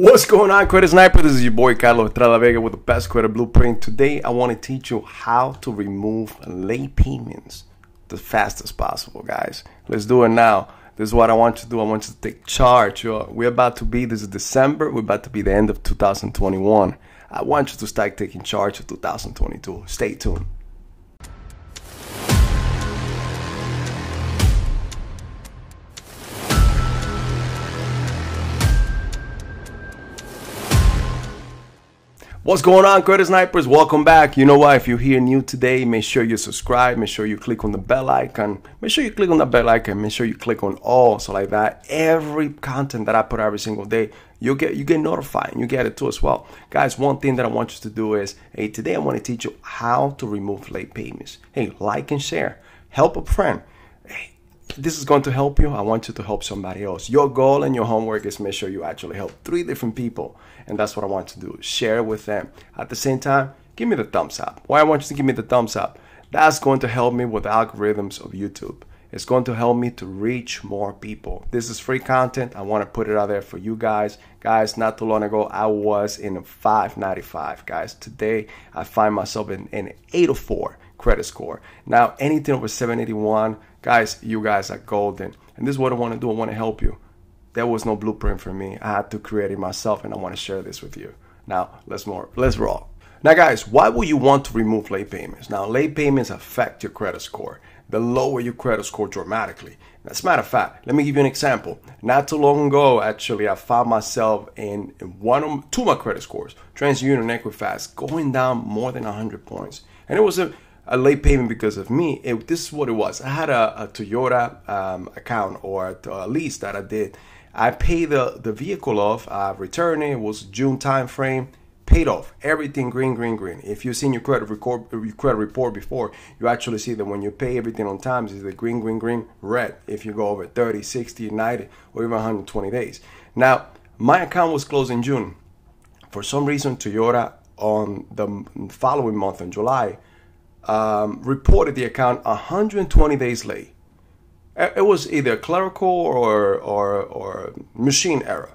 What's going on, Credit Sniper? This is your boy Carlos Estrada Vega with the best credit blueprint. Today, I want to teach you how to remove late payments the fastest possible, guys. Let's do it now. This is what I want you to do. I want you to take charge. We're about to be, this is December, we're about to be the end of 2021. I want you to start taking charge of 2022. Stay tuned. What's going on, credit snipers? Welcome back. You know what? If you're here new today, make sure you subscribe. Make sure you click on the bell icon. Make sure you click on the bell icon. Make sure you click on all, so like that. Every content that I put every single day, you get you get notified. and You get it too as well, guys. One thing that I want you to do is, hey, today I want to teach you how to remove late payments. Hey, like and share. Help a friend. This is going to help you. I want you to help somebody else. Your goal and your homework is make sure you actually help three different people. And that's what I want to do. Share with them. At the same time, give me the thumbs up. Why I want you to give me the thumbs up? That's going to help me with the algorithms of YouTube. It's going to help me to reach more people. This is free content. I want to put it out there for you guys. Guys, not too long ago, I was in a 595. Guys, today I find myself in an 804 credit score. Now, anything over 781, guys, you guys are golden. And this is what I want to do. I want to help you. There was no blueprint for me. I had to create it myself, and I want to share this with you. Now, let's more. Let's roll. Now, guys, why would you want to remove late payments? Now, late payments affect your credit score. They lower your credit score dramatically. As a matter of fact, let me give you an example. Not too long ago, actually, I found myself in one of two of my credit scores, TransUnion and Equifax, going down more than 100 points. And it was a a late payment because of me. It, this is what it was. I had a, a Toyota um, account or a, lease that I did. I paid the, the vehicle off. I returned it. It was June time frame. Paid off everything green, green, green. If you've seen your credit record, your credit report before, you actually see that when you pay everything on time, it's the green, green, green, red. If you go over 30, 60, 90, or even 120 days. Now, my account was closed in June. For some reason, Toyota on the following month in July um, reported the account 120 days late. It was either clerical or, or, or machine error.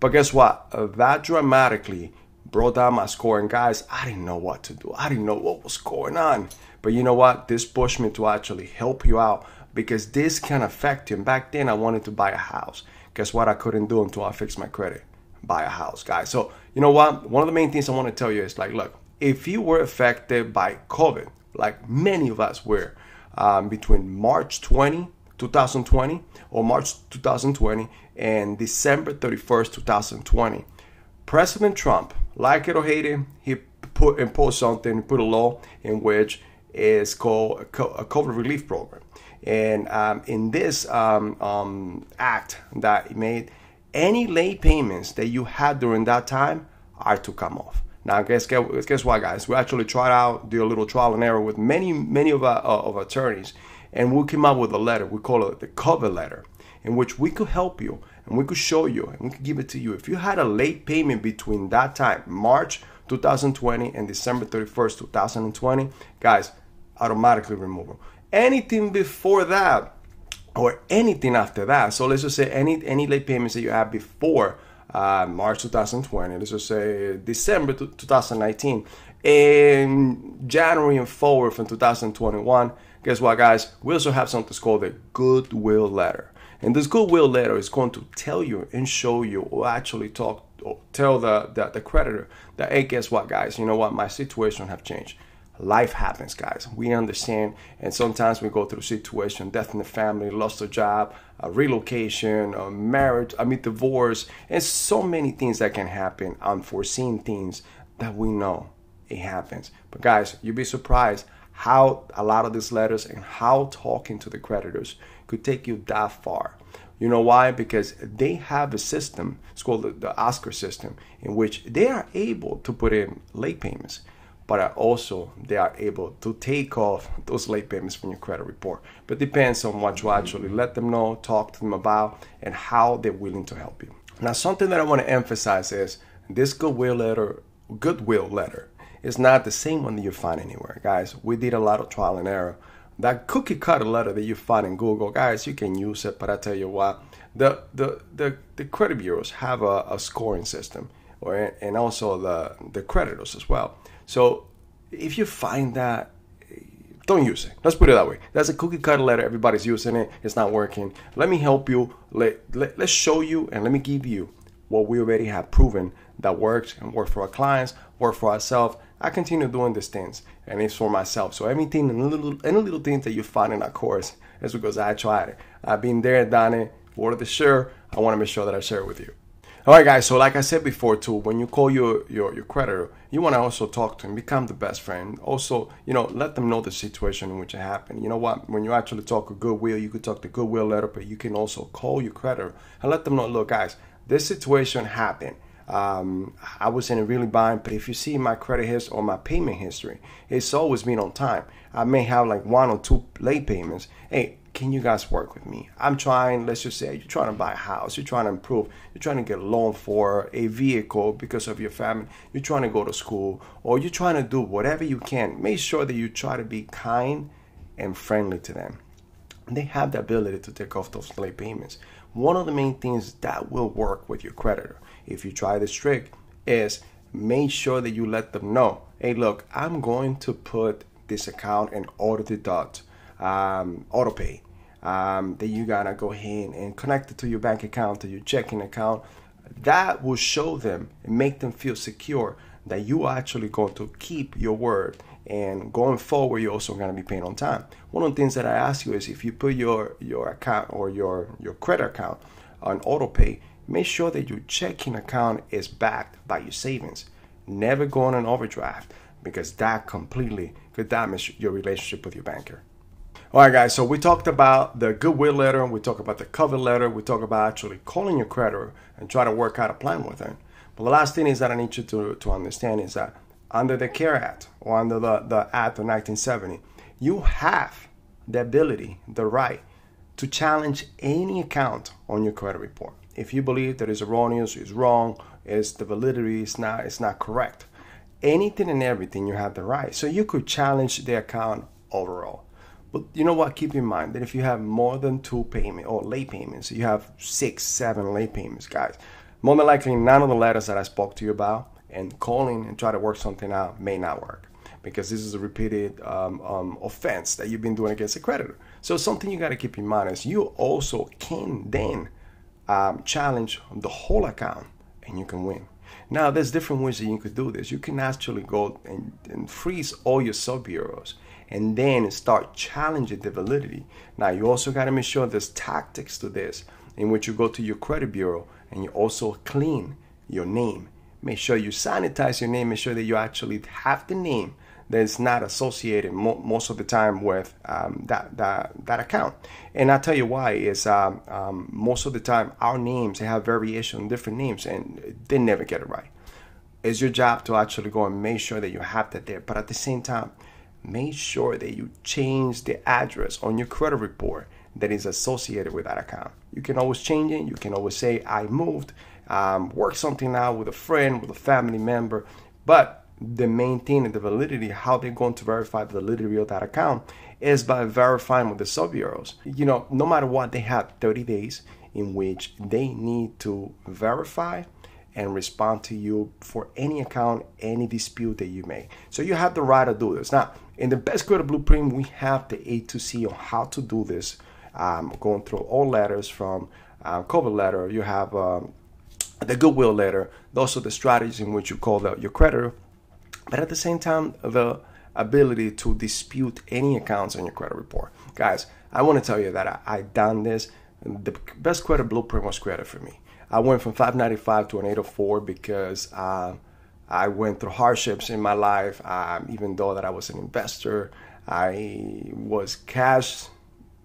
But guess what? Uh, that dramatically brought down my score. And guys, I didn't know what to do. I didn't know what was going on. But you know what? This pushed me to actually help you out because this can affect you. And back then, I wanted to buy a house. Guess what? I couldn't do until I fixed my credit. Buy a house, guys. So, you know what? One of the main things I want to tell you is like, look, if you were affected by COVID, like many of us were, um, between March 20, 2020, or March 2020, and December 31st, 2020. President Trump, like it or hate it, he put imposed something, put a law in which is called a COVID relief program. And um, in this um, um, act that he made, any late payments that you had during that time are to come off. Now, guess, guess guess what, guys? We actually tried out, do a little trial and error with many many of our uh, of attorneys, and we came up with a letter. We call it the cover letter, in which we could help you and we could show you and we could give it to you. If you had a late payment between that time, March 2020 and December 31st, 2020, guys, automatically removal. Anything before that or anything after that. So let's just say any any late payments that you have before uh, March 2020, let's just say December 2019, in January and forward from 2021, guess what, guys? We also have something called a goodwill letter. And this goodwill letter is going to tell you and show you, or actually talk, or tell the, the, the creditor that, hey, guess what, guys? You know what? My situation have changed life happens, guys. We understand, and sometimes we go through situation, death in the family, lost a job, a relocation, a marriage, I mean divorce, and so many things that can happen, unforeseen things that we know it happens. But guys, you'd be surprised how a lot of these letters and how talking to the creditors could take you that far. You know why? Because they have a system, it's called the, the Oscar system, in which they are able to put in late payments but also they are able to take off those late payments from your credit report. But depends on what you actually let them know, talk to them about, and how they're willing to help you. Now, something that I want to emphasize is this goodwill letter, goodwill letter, is not the same one that you find anywhere, guys. We did a lot of trial and error. That cookie cutter letter that you find in Google, guys, you can use it, but I tell you what, the the the, the credit bureaus have a, a scoring system, or and also the the creditors as well. So if you find that don't use it. Let's put it that way. That's a cookie cutter letter. Everybody's using it. It's not working. Let me help you. Let, let, let's show you and let me give you what we already have proven that works and work for our clients, work for ourselves. I continue doing these things and it's for myself. So anything, any little, any little things that you find in our course is because I tried it. I've been there, done it, word the sure. I want to make sure that I share it with you. All right, guys. So, like I said before, too, when you call your your, your creditor, you want to also talk to him, become the best friend. Also, you know, let them know the situation in which it happened. You know what? When you actually talk a goodwill, you could talk the goodwill letter, but you can also call your creditor and let them know, look, guys, this situation happened. Um, I was in a really bind, but if you see my credit history or my payment history, it's always been on time. I may have like one or two late payments. Hey, can you guys work with me? I'm trying, let's just say you're trying to buy a house, you're trying to improve, you're trying to get a loan for a vehicle because of your family, you're trying to go to school, or you're trying to do whatever you can. Make sure that you try to be kind and friendly to them. They have the ability to take off those late payments. One of the main things that will work with your creditor, if you try this trick, is make sure that you let them know hey, look, I'm going to put this account in auto deduct, um, auto pay um, that you gotta go ahead and connect it to your bank account, to your checking account. That will show them and make them feel secure that you are actually going to keep your word. And going forward, you're also going to be paying on time. One of the things that I ask you is if you put your, your account or your, your credit account on auto pay, make sure that your checking account is backed by your savings. Never go on an overdraft because that completely could damage your relationship with your banker. All right, guys. So we talked about the goodwill letter. We talked about the cover letter. We talked about actually calling your creditor and try to work out a plan with them. But the last thing is that I need you to, to understand is that under the CARE Act or under the, the Act of 1970, you have the ability, the right to challenge any account on your credit report. If you believe that it's erroneous, it's wrong, it's the validity is not is not correct, anything and everything you have the right. So you could challenge the account overall. But you know what? Keep in mind that if you have more than two payment or late payments, you have six, seven late payments, guys. More than likely, none of the letters that I spoke to you about and calling and try to work something out may not work because this is a repeated um, um, offense that you've been doing against a creditor. So something you got to keep in mind is you also can then um, challenge the whole account and you can win. Now, there's different ways that you could do this. You can actually go and, and freeze all your sub bureaus and then start challenging the validity. Now, you also got to make sure there's tactics to this in which you go to your credit bureau and you also clean your name. Make sure you sanitize your name, make sure that you actually have the name that's not associated mo- most of the time with um, that, that, that account. And I'll tell you why is um, um, most of the time our names they have variation, different names, and they never get it right. It's your job to actually go and make sure that you have that there. But at the same time, make sure that you change the address on your credit report that is associated with that account. You can always change it. You can always say, I moved, um, work something out with a friend, with a family member. But the main thing and the validity, how they're going to verify the validity of that account is by verifying with the sub bureaus. You know, no matter what, they have 30 days in which they need to verify and respond to you for any account, any dispute that you make. So you have the right to do this. Now, in the Best Credit Blueprint, we have the A to C on how to do this, um, going through all letters from uh, cover letter, you have um, the goodwill letter, those are the strategies in which you call out your creditor, but at the same time, the ability to dispute any accounts on your credit report. Guys, I want to tell you that I, I done this. The Best Credit Blueprint was created for me. I went from 595 to an 804 because uh, I went through hardships in my life. Um, even though that I was an investor, I was cash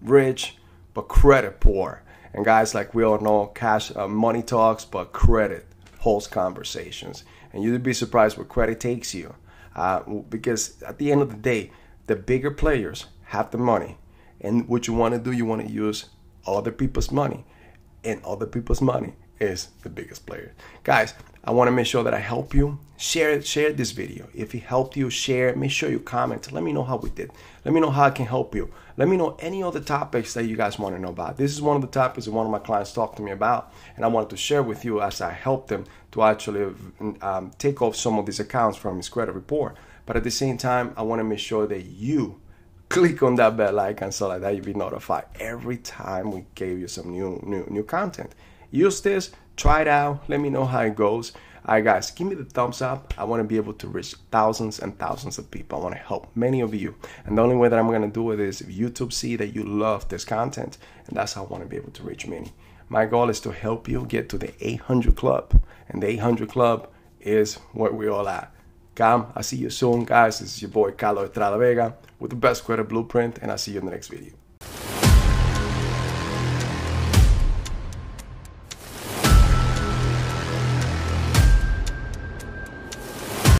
rich but credit poor. And guys, like we all know, cash uh, money talks, but credit holds conversations. And you'd be surprised where credit takes you, uh, because at the end of the day, the bigger players have the money, and what you want to do, you want to use other people's money, and other people's money is the biggest player. Guys, I want to make sure that I help you share share this video. If it helped you, share. Make sure you comment. Let me know how we did. Let me know how I can help you. Let me know any other topics that you guys want to know about. This is one of the topics that one of my clients talked to me about, and I wanted to share with you as I help them to actually um, take off some of these accounts from his credit report. But at the same time, I want to make sure that you click on that bell icon so that you'll be notified every time we gave you some new new new content. Use this, try it out, let me know how it goes. All right, guys, give me the thumbs up. I want to be able to reach thousands and thousands of people. I want to help many of you. And the only way that I'm going to do it is if YouTube see that you love this content. And that's how I want to be able to reach many. My goal is to help you get to the 800 club. And the 800 club is where we all at. Come, I'll see you soon, guys. This is your boy Carlos Estrada Vega with the best credit blueprint. And I'll see you in the next video.